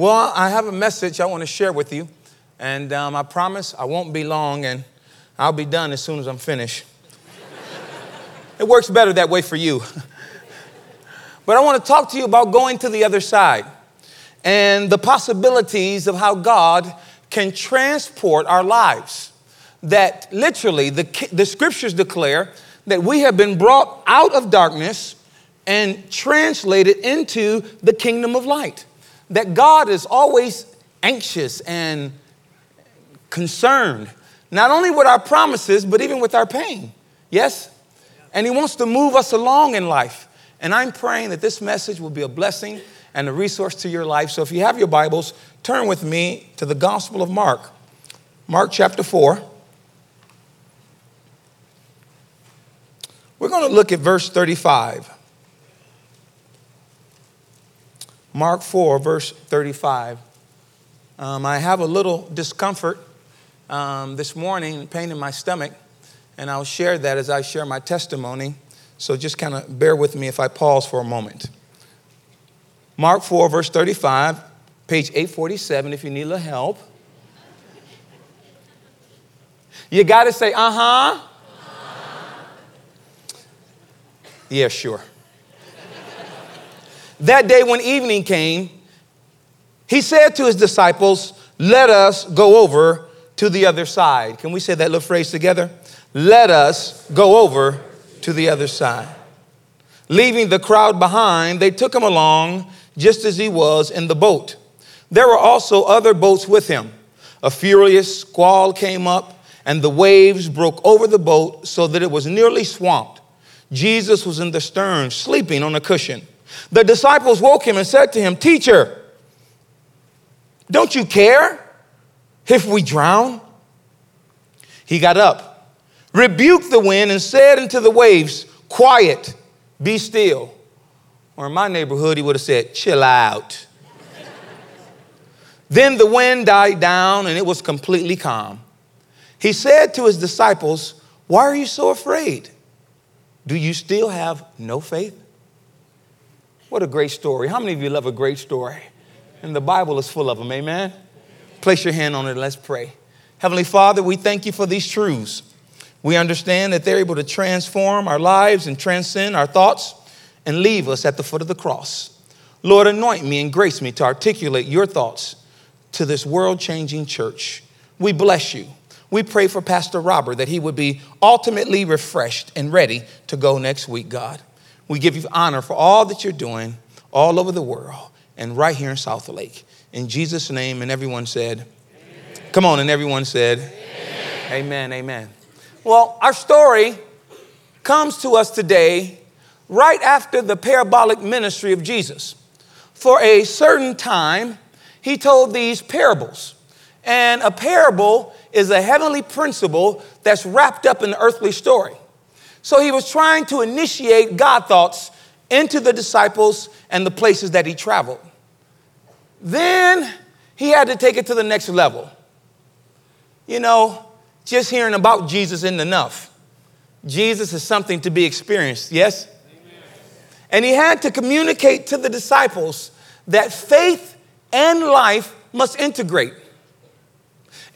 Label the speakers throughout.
Speaker 1: Well, I have a message I want to share with you, and um, I promise I won't be long, and I'll be done as soon as I'm finished. it works better that way for you. but I want to talk to you about going to the other side and the possibilities of how God can transport our lives. That literally, the, the scriptures declare that we have been brought out of darkness and translated into the kingdom of light that God is always anxious and concerned, not only with our promises, but even with our pain. Yes? And He wants to move us along in life. And I'm praying that this message will be a blessing and a resource to your life. So if you have your Bibles, turn with me to the Gospel of Mark, Mark chapter 4. We're going to look at verse 35. Mark 4, verse 35. Um, I have a little discomfort um, this morning, pain in my stomach, and I'll share that as I share my testimony. So just kind of bear with me if I pause for a moment. Mark 4, verse 35, page 847, if you need a little help. You got to say, uh huh. Uh-huh. Yeah, sure. That day when evening came, he said to his disciples, Let us go over to the other side. Can we say that little phrase together? Let us go over to the other side. Leaving the crowd behind, they took him along just as he was in the boat. There were also other boats with him. A furious squall came up, and the waves broke over the boat so that it was nearly swamped. Jesus was in the stern, sleeping on a cushion. The disciples woke him and said to him, Teacher, don't you care if we drown? He got up, rebuked the wind, and said unto the waves, Quiet, be still. Or in my neighborhood, he would have said, Chill out. then the wind died down and it was completely calm. He said to his disciples, Why are you so afraid? Do you still have no faith? What a great story. How many of you love a great story? And the Bible is full of them, amen? Place your hand on it, let's pray. Heavenly Father, we thank you for these truths. We understand that they're able to transform our lives and transcend our thoughts and leave us at the foot of the cross. Lord, anoint me and grace me to articulate your thoughts to this world changing church. We bless you. We pray for Pastor Robert that he would be ultimately refreshed and ready to go next week, God. We give you honor for all that you're doing all over the world and right here in Southlake. In Jesus' name, and everyone said, amen. Come on, and everyone said, amen. amen, amen. Well, our story comes to us today right after the parabolic ministry of Jesus. For a certain time, he told these parables. And a parable is a heavenly principle that's wrapped up in the earthly story. So he was trying to initiate God thoughts into the disciples and the places that he traveled. Then he had to take it to the next level. You know, just hearing about Jesus isn't enough. Jesus is something to be experienced, yes? Amen. And he had to communicate to the disciples that faith and life must integrate.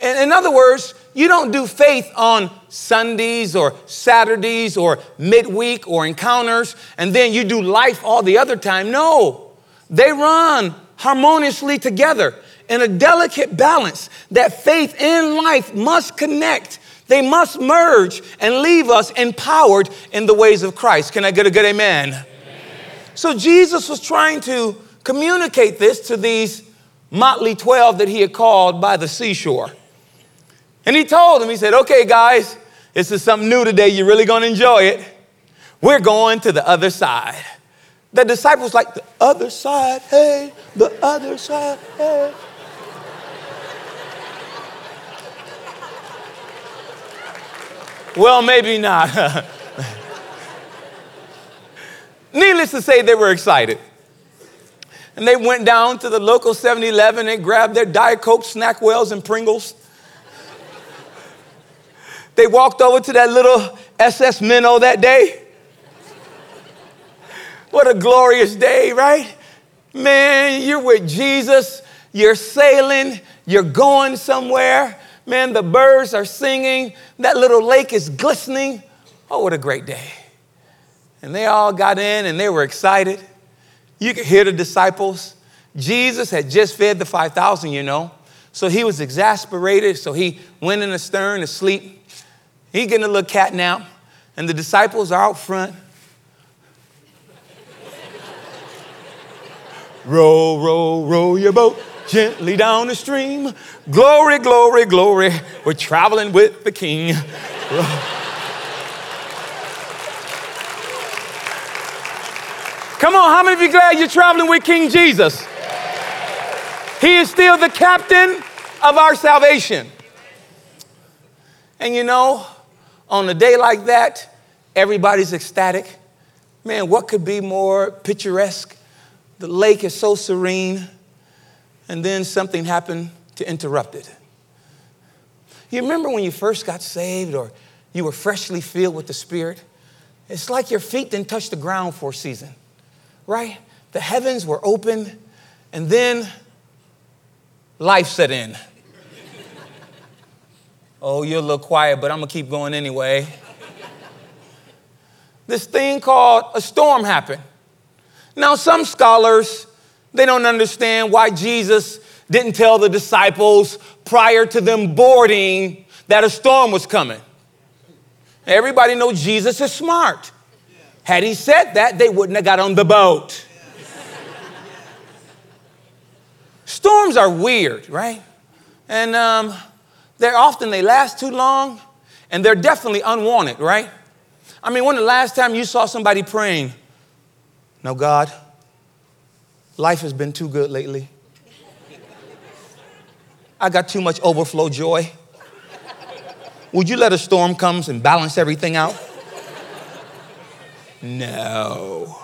Speaker 1: And in other words, you don't do faith on Sundays or Saturdays or midweek or encounters, and then you do life all the other time. No, they run harmoniously together in a delicate balance that faith and life must connect. They must merge and leave us empowered in the ways of Christ. Can I get a good amen? amen? So Jesus was trying to communicate this to these motley 12 that he had called by the seashore. And he told them, he said, okay, guys, this is something new today. You're really going to enjoy it. We're going to the other side. The disciples like, the other side, hey, the other side, hey. well, maybe not. Needless to say, they were excited. And they went down to the local 7 Eleven and grabbed their Diet Coke, SnackWells, and Pringles they walked over to that little SS Minnow that day. What a glorious day, right? Man, you're with Jesus. You're sailing, you're going somewhere. Man, the birds are singing, that little lake is glistening. Oh, what a great day. And they all got in and they were excited. You could hear the disciples. Jesus had just fed the 5,000, you know. So he was exasperated. So he went in the stern to sleep. He getting a little cat nap. And the disciples are out front. row, row, row your boat gently down the stream. Glory, glory, glory. We're traveling with the king. Come on, how many of you glad you're traveling with King Jesus? He is still the captain of our salvation. And you know, on a day like that, everybody's ecstatic. Man, what could be more picturesque? The lake is so serene, and then something happened to interrupt it. You remember when you first got saved or you were freshly filled with the Spirit? It's like your feet didn't touch the ground for a season, right? The heavens were open, and then life set in. oh, you're a little quiet, but I'm gonna keep going anyway. this thing called a storm happened. Now, some scholars, they don't understand why Jesus didn't tell the disciples prior to them boarding that a storm was coming. Everybody knows Jesus is smart. Had he said that, they wouldn't have got on the boat. Storms are weird, right? And um, they're often, they last too long, and they're definitely unwanted, right? I mean, when the last time you saw somebody praying, no, God, life has been too good lately. I got too much overflow joy. Would you let a storm come and balance everything out? No,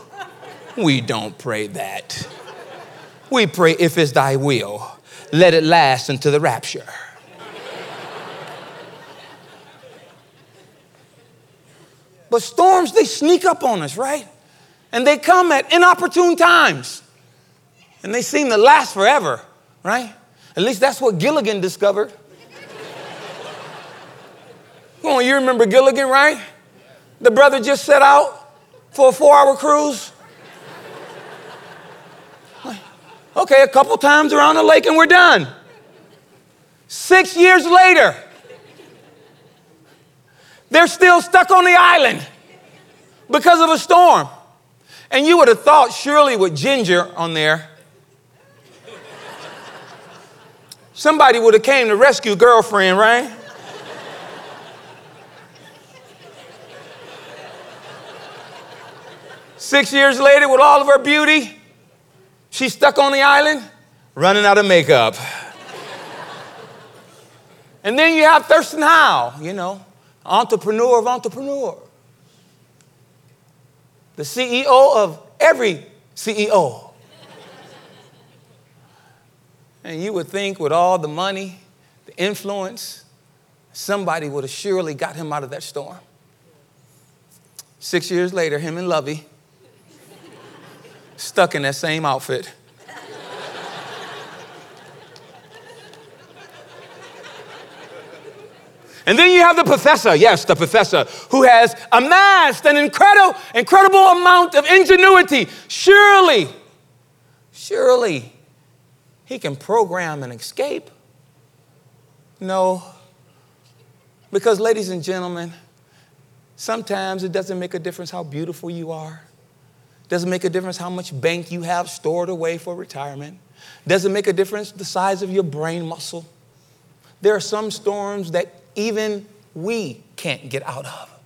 Speaker 1: we don't pray that. We pray, if it's thy will, let it last until the rapture. But storms, they sneak up on us, right? And they come at inopportune times. And they seem to last forever, right? At least that's what Gilligan discovered. Come on, you remember Gilligan, right? The brother just set out for a four hour cruise. Okay, a couple times around the lake and we're done. Six years later, they're still stuck on the island because of a storm. And you would have thought, surely, with Ginger on there, somebody would have came to rescue girlfriend, right? Six years later, with all of her beauty, She's stuck on the island, running out of makeup. and then you have Thurston Howell, you know, entrepreneur of entrepreneur, the CEO of every CEO. and you would think, with all the money, the influence, somebody would have surely got him out of that storm. Six years later, him and Lovey stuck in that same outfit. And then you have the professor, yes, the professor, who has amassed an incredible, incredible amount of ingenuity. Surely, surely, he can program an escape. No, because, ladies and gentlemen, sometimes it doesn't make a difference how beautiful you are. Doesn't make a difference how much bank you have stored away for retirement. Doesn't make a difference the size of your brain muscle. There are some storms that even we can't get out of.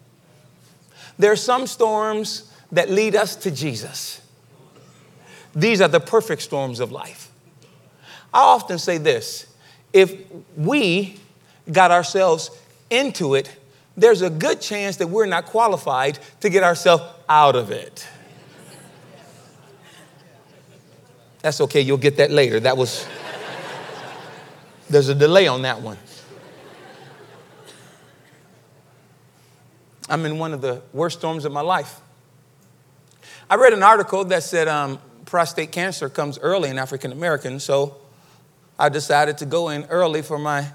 Speaker 1: There are some storms that lead us to Jesus. These are the perfect storms of life. I often say this if we got ourselves into it, there's a good chance that we're not qualified to get ourselves out of it. That's okay, you'll get that later. That was, there's a delay on that one. I'm in one of the worst storms of my life. I read an article that said um, prostate cancer comes early in African Americans, so I decided to go in early for my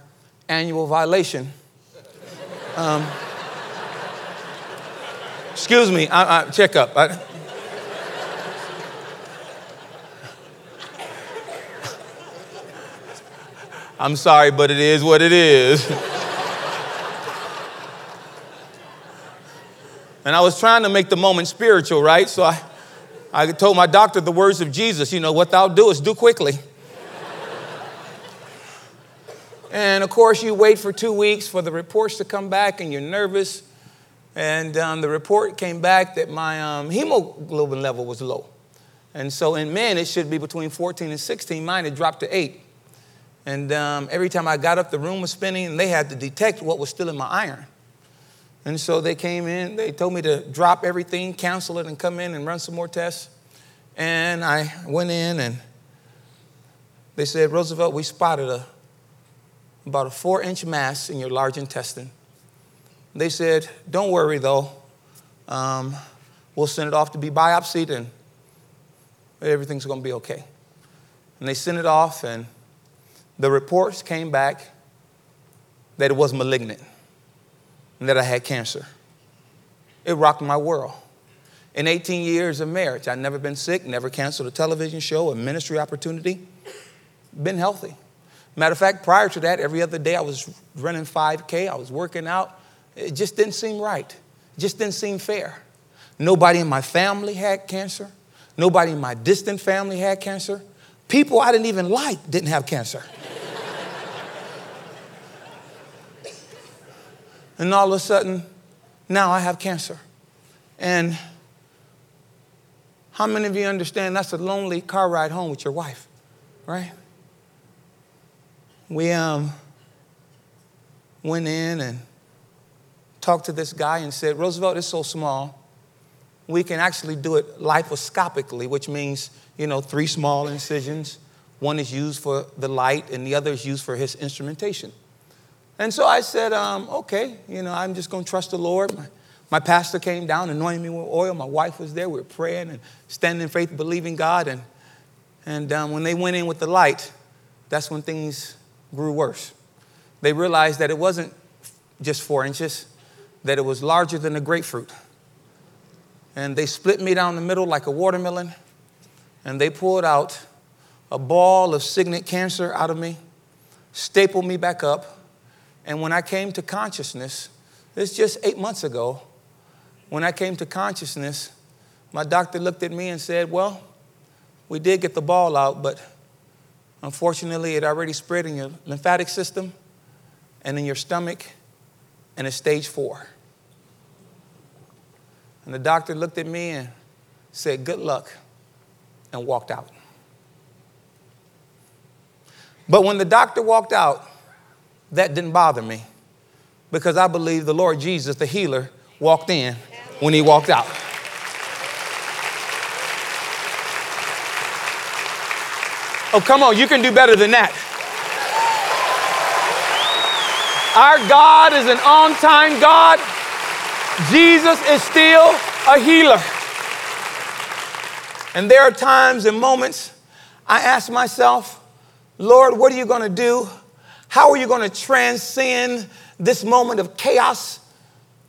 Speaker 1: annual violation. Um, excuse me, I, I, check up. I, I'm sorry, but it is what it is. and I was trying to make the moment spiritual, right? So I, I told my doctor the words of Jesus, you know, what thou doest, do quickly. and of course, you wait for two weeks for the reports to come back, and you're nervous. And um, the report came back that my um, hemoglobin level was low. And so in men, it should be between 14 and 16. Mine had dropped to 8. And um, every time I got up, the room was spinning, and they had to detect what was still in my iron. And so they came in, they told me to drop everything, cancel it, and come in and run some more tests. And I went in, and they said, Roosevelt, we spotted a, about a four inch mass in your large intestine. They said, Don't worry though, um, we'll send it off to be biopsied, and everything's gonna be okay. And they sent it off, and the reports came back that it was malignant and that I had cancer. It rocked my world. In 18 years of marriage, I'd never been sick, never canceled a television show, a ministry opportunity, been healthy. Matter of fact, prior to that, every other day I was running 5K, I was working out. It just didn't seem right, it just didn't seem fair. Nobody in my family had cancer, nobody in my distant family had cancer. People I didn't even like didn't have cancer. And all of a sudden, now I have cancer. And how many of you understand that's a lonely car ride home with your wife, right? We um, went in and talked to this guy and said, Roosevelt is so small, we can actually do it laparoscopically, which means, you know, three small incisions. One is used for the light, and the other is used for his instrumentation. And so I said, um, okay, you know, I'm just going to trust the Lord. My, my pastor came down, anointed me with oil. My wife was there. We were praying and standing in faith, believing God. And, and um, when they went in with the light, that's when things grew worse. They realized that it wasn't just four inches, that it was larger than a grapefruit. And they split me down the middle like a watermelon, and they pulled out a ball of signet cancer out of me, stapled me back up, and when I came to consciousness, it's just eight months ago, when I came to consciousness, my doctor looked at me and said, Well, we did get the ball out, but unfortunately, it already spread in your lymphatic system and in your stomach, and it's stage four. And the doctor looked at me and said, Good luck, and walked out. But when the doctor walked out, that didn't bother me because I believe the Lord Jesus, the healer, walked in when he walked out. Oh, come on, you can do better than that. Our God is an on time God. Jesus is still a healer. And there are times and moments I ask myself, Lord, what are you going to do how are you going to transcend this moment of chaos?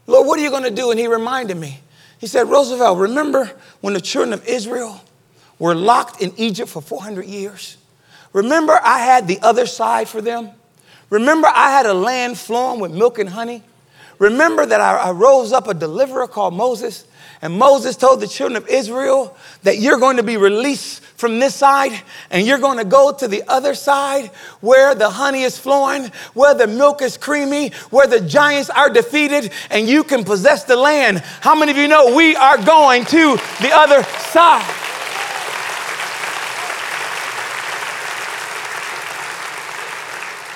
Speaker 1: Lord, what are you going to do? And he reminded me. He said, Roosevelt, remember when the children of Israel were locked in Egypt for 400 years? Remember, I had the other side for them? Remember, I had a land flowing with milk and honey? Remember that I, I rose up a deliverer called Moses and Moses told the children of Israel that you're going to be released from this side and you're going to go to the other side where the honey is flowing, where the milk is creamy, where the giants are defeated, and you can possess the land. How many of you know we are going to the other side?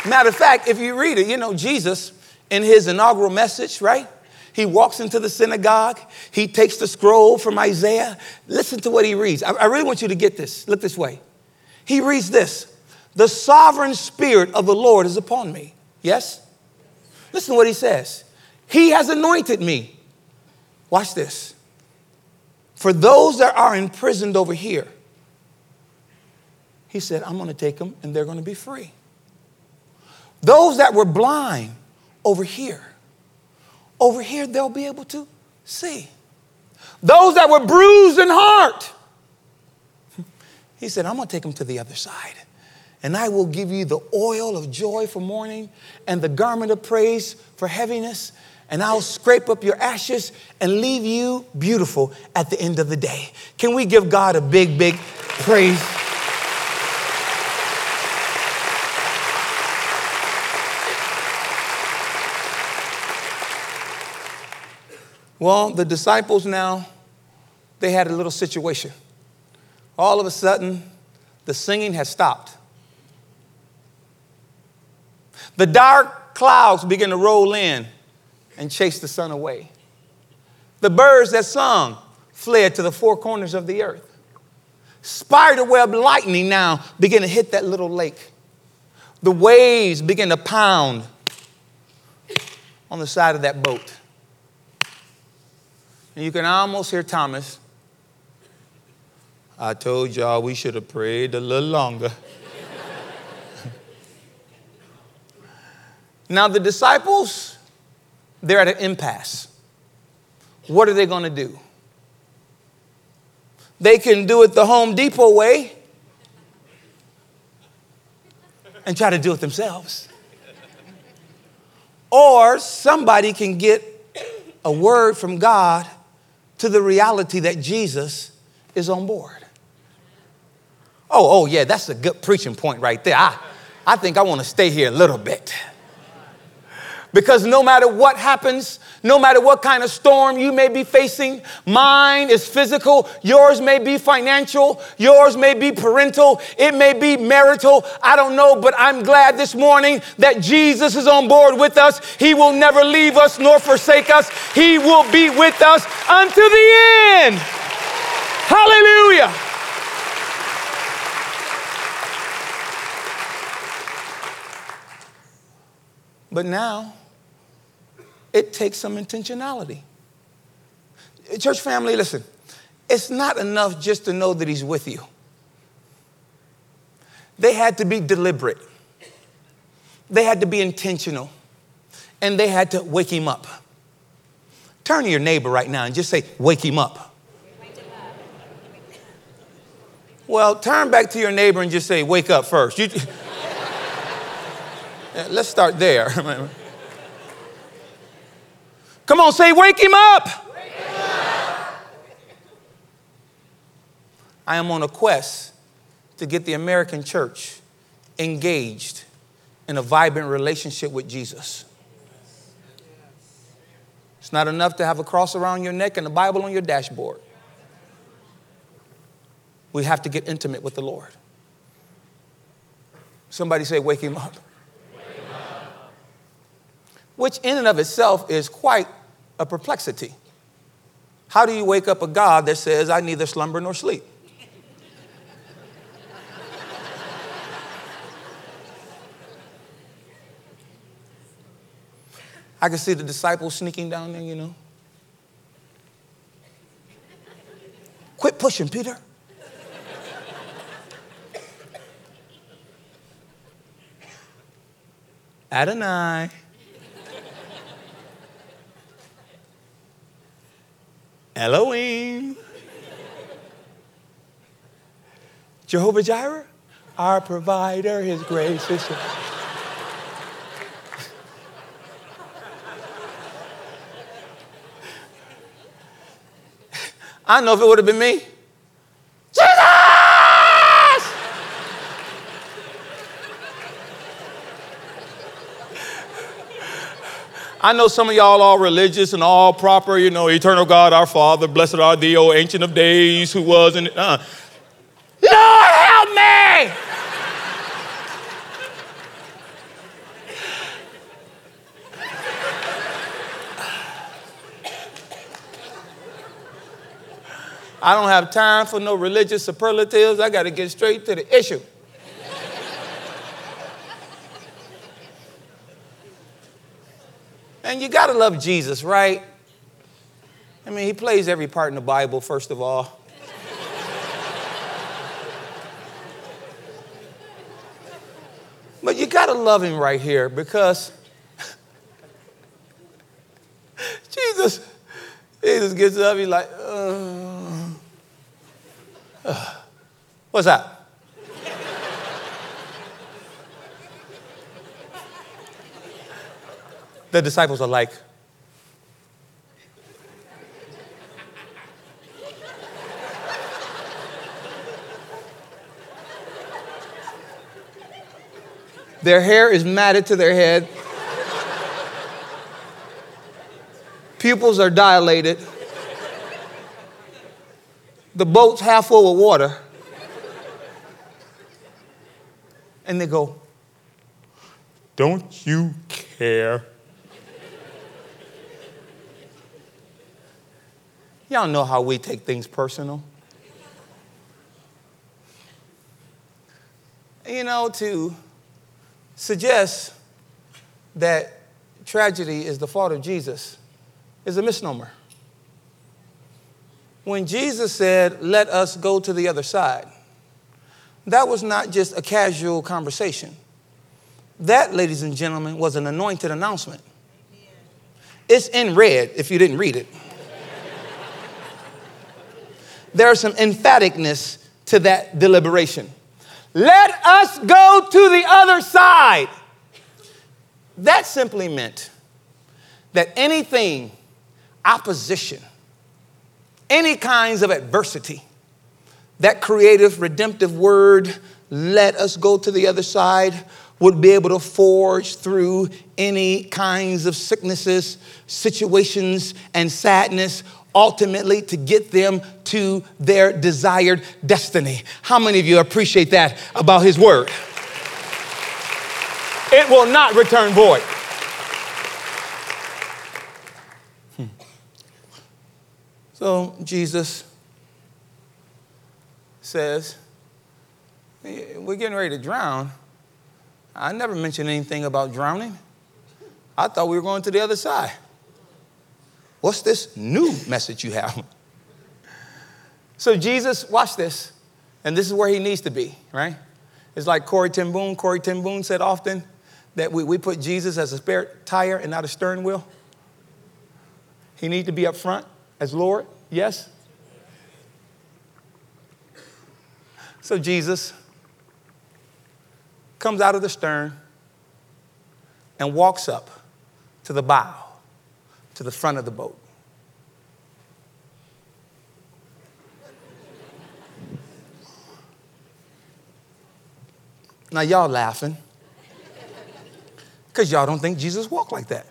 Speaker 1: Matter of fact, if you read it, you know, Jesus in his inaugural message, right? He walks into the synagogue. He takes the scroll from Isaiah. Listen to what he reads. I, I really want you to get this. Look this way. He reads this The sovereign spirit of the Lord is upon me. Yes? Listen to what he says. He has anointed me. Watch this. For those that are imprisoned over here, He said, I'm going to take them and they're going to be free. Those that were blind over here, over here, they'll be able to see. Those that were bruised in heart, he said, I'm going to take them to the other side. And I will give you the oil of joy for mourning and the garment of praise for heaviness. And I'll scrape up your ashes and leave you beautiful at the end of the day. Can we give God a big, big praise? Well, the disciples now, they had a little situation. All of a sudden, the singing has stopped. The dark clouds begin to roll in and chase the sun away. The birds that sung fled to the four corners of the earth. Spiderweb lightning now begin to hit that little lake. The waves begin to pound on the side of that boat. And you can almost hear Thomas. I told y'all we should have prayed a little longer. now, the disciples, they're at an impasse. What are they going to do? They can do it the Home Depot way and try to do it themselves. Or somebody can get a word from God to the reality that Jesus is on board. Oh, oh, yeah, that's a good preaching point right there. I, I think I want to stay here a little bit. Because no matter what happens, no matter what kind of storm you may be facing, mine is physical, yours may be financial, yours may be parental, it may be marital. I don't know, but I'm glad this morning that Jesus is on board with us. He will never leave us nor forsake us, He will be with us unto the end. Hallelujah. But now, it takes some intentionality. Church family, listen, it's not enough just to know that He's with you. They had to be deliberate, they had to be intentional, and they had to wake Him up. Turn to your neighbor right now and just say, Wake Him up. Well, turn back to your neighbor and just say, Wake up first. You, let's start there. Come on, say, wake him up. Wake him up. I am on a quest to get the American church engaged in a vibrant relationship with Jesus. It's not enough to have a cross around your neck and a Bible on your dashboard. We have to get intimate with the Lord. Somebody say, Wake him up which in and of itself is quite a perplexity. How do you wake up a God that says, I neither slumber nor sleep? I can see the disciples sneaking down there, you know. Quit pushing, Peter. Adonai. Elohim. Jehovah Jireh, our provider, his grace is. I know if it would have been me. I know some of y'all are religious and all proper, you know, eternal God, our Father, blessed are thee, O ancient of days, who was in. Uh. Lord, help me! I don't have time for no religious superlatives. I got to get straight to the issue. And you got to love Jesus, right? I mean, he plays every part in the Bible, first of all. But you got to love him right here because Jesus, Jesus gets up, he's like, uh, uh, what's that? The disciples are like, Their hair is matted to their head. Pupils are dilated. The boat's half full of water. And they go, Don't you care? Y'all know how we take things personal. You know, to suggest that tragedy is the fault of Jesus is a misnomer. When Jesus said, Let us go to the other side, that was not just a casual conversation. That, ladies and gentlemen, was an anointed announcement. It's in red if you didn't read it. There's some emphaticness to that deliberation. Let us go to the other side. That simply meant that anything, opposition, any kinds of adversity, that creative, redemptive word, let us go to the other side, would be able to forge through any kinds of sicknesses, situations, and sadness ultimately to get them to their desired destiny. How many of you appreciate that about His Word? It will not return void. Hmm. So Jesus says, We're getting ready to drown. I never mentioned anything about drowning. I thought we were going to the other side. What's this new message you have? So, Jesus, watch this, and this is where he needs to be, right? It's like Corrie ten Boom. Corrie ten Boom said often that we, we put Jesus as a spare tire and not a stern wheel. He needs to be up front as Lord, yes? So, Jesus comes out of the stern and walks up to the bow to the front of the boat. Now, y'all laughing because y'all don't think Jesus walked like that.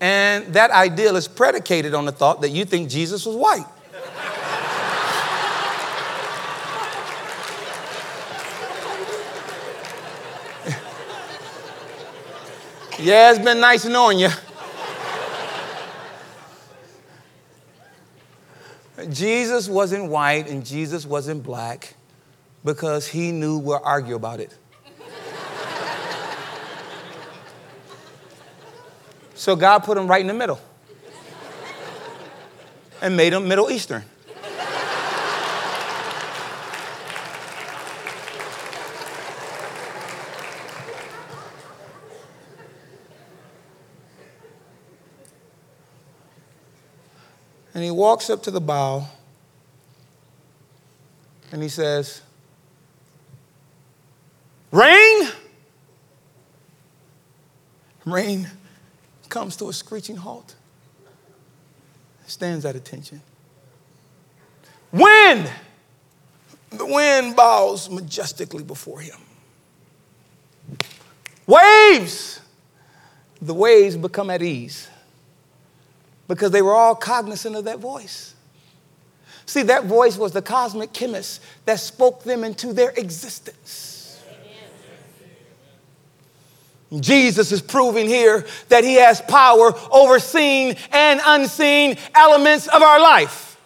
Speaker 1: and that ideal is predicated on the thought that you think Jesus was white. Yeah, it's been nice knowing you. Jesus wasn't white and Jesus wasn't black because he knew we'll argue about it. so God put him right in the middle and made him Middle Eastern. And he walks up to the bow and he says, Rain! Rain comes to a screeching halt, stands at attention. Wind! The wind bows majestically before him. Waves! The waves become at ease because they were all cognizant of that voice. See, that voice was the cosmic chemist that spoke them into their existence. Jesus is proving here that he has power over seen and unseen elements of our life.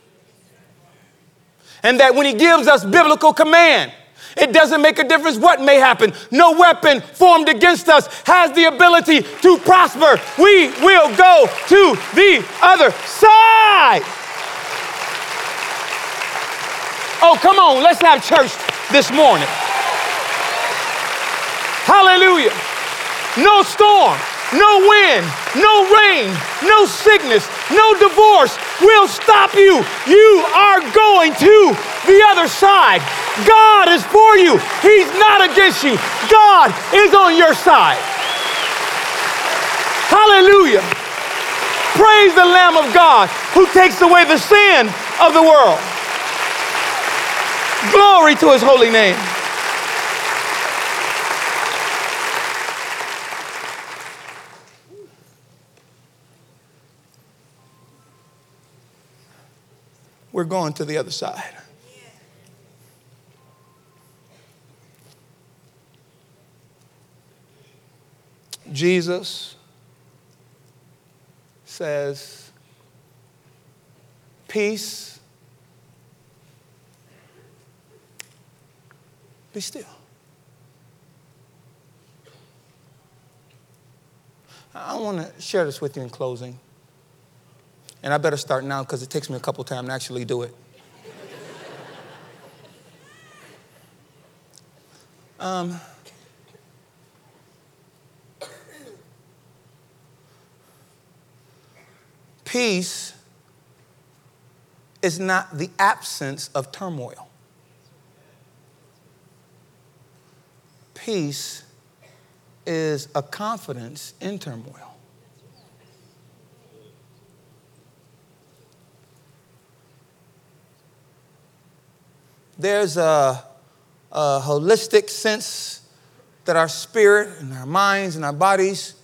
Speaker 1: And that when he gives us biblical command, it doesn't make a difference what may happen. No weapon formed against us has the ability to prosper. We will go to the other side. Oh, come on, let's have church this morning. Hallelujah. No storm, no wind, no rain, no sickness, no divorce will stop you. You are going to the other side. God is for you, He's not against you. God is on your side. Hallelujah. Praise the Lamb of God who takes away the sin of the world. Glory to his holy name. We're going to the other side. Jesus says, Peace, be still. I want to share this with you in closing. And I better start now because it takes me a couple times to actually do it. Um, Peace is not the absence of turmoil. Peace is a confidence in turmoil. There's a, a, holistic sense that our spirit and our minds and our bodies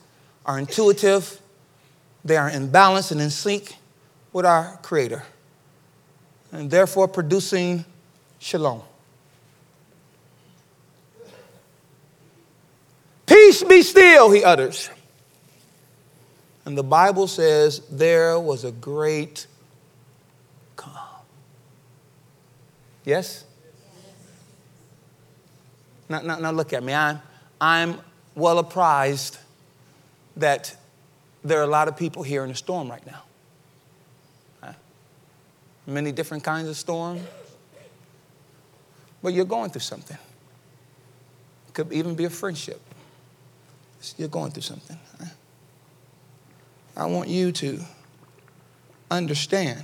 Speaker 1: are intuitive they are in balance and in sync with our Creator, and therefore producing shalom. Peace be still, he utters. And the Bible says there was a great Yes? Now, now, now look at me. I'm, I'm well apprised that there are a lot of people here in a storm right now. Many different kinds of storms. But you're going through something. It could even be a friendship. You're going through something. I want you to understand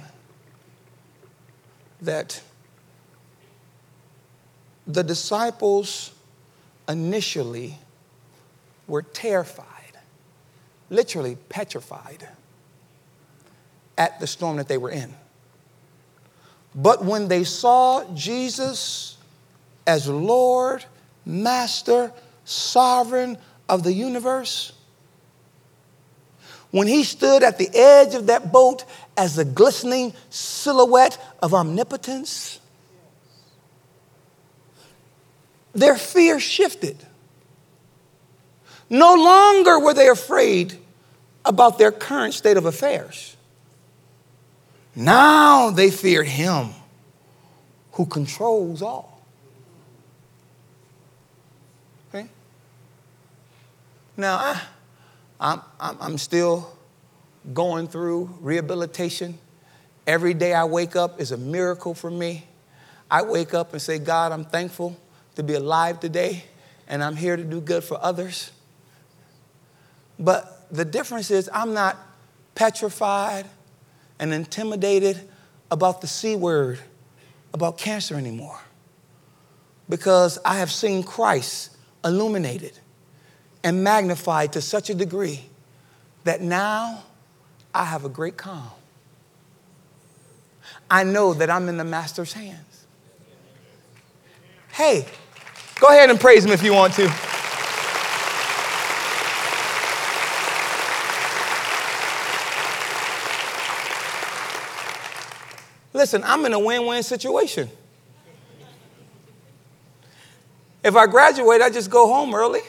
Speaker 1: that the disciples initially were terrified literally petrified at the storm that they were in. But when they saw Jesus as Lord, Master, Sovereign of the universe, when he stood at the edge of that boat as a glistening silhouette of omnipotence, their fear shifted. No longer were they afraid about their current state of affairs. Now they feared him who controls all. Okay? Now, I, I'm, I'm still going through rehabilitation. Every day I wake up is a miracle for me. I wake up and say, God, I'm thankful to be alive today, and I'm here to do good for others. But the difference is I'm not petrified and intimidated about the C word, about cancer anymore. Because I have seen Christ illuminated and magnified to such a degree that now I have a great calm. I know that I'm in the Master's hands. Hey, go ahead and praise Him if you want to. Listen, I'm in a win win situation. If I graduate, I just go home early.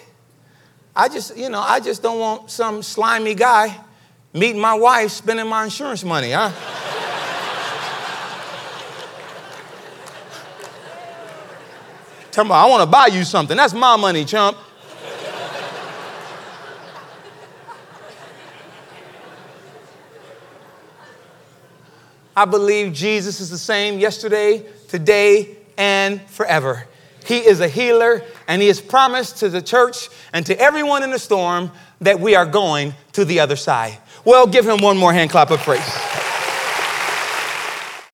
Speaker 1: I just, you know, I just don't want some slimy guy meeting my wife spending my insurance money, huh? Tell me, I want to buy you something. That's my money, chump. I believe Jesus is the same yesterday, today, and forever. He is a healer, and He has promised to the church and to everyone in the storm that we are going to the other side. Well, give Him one more hand clap of praise.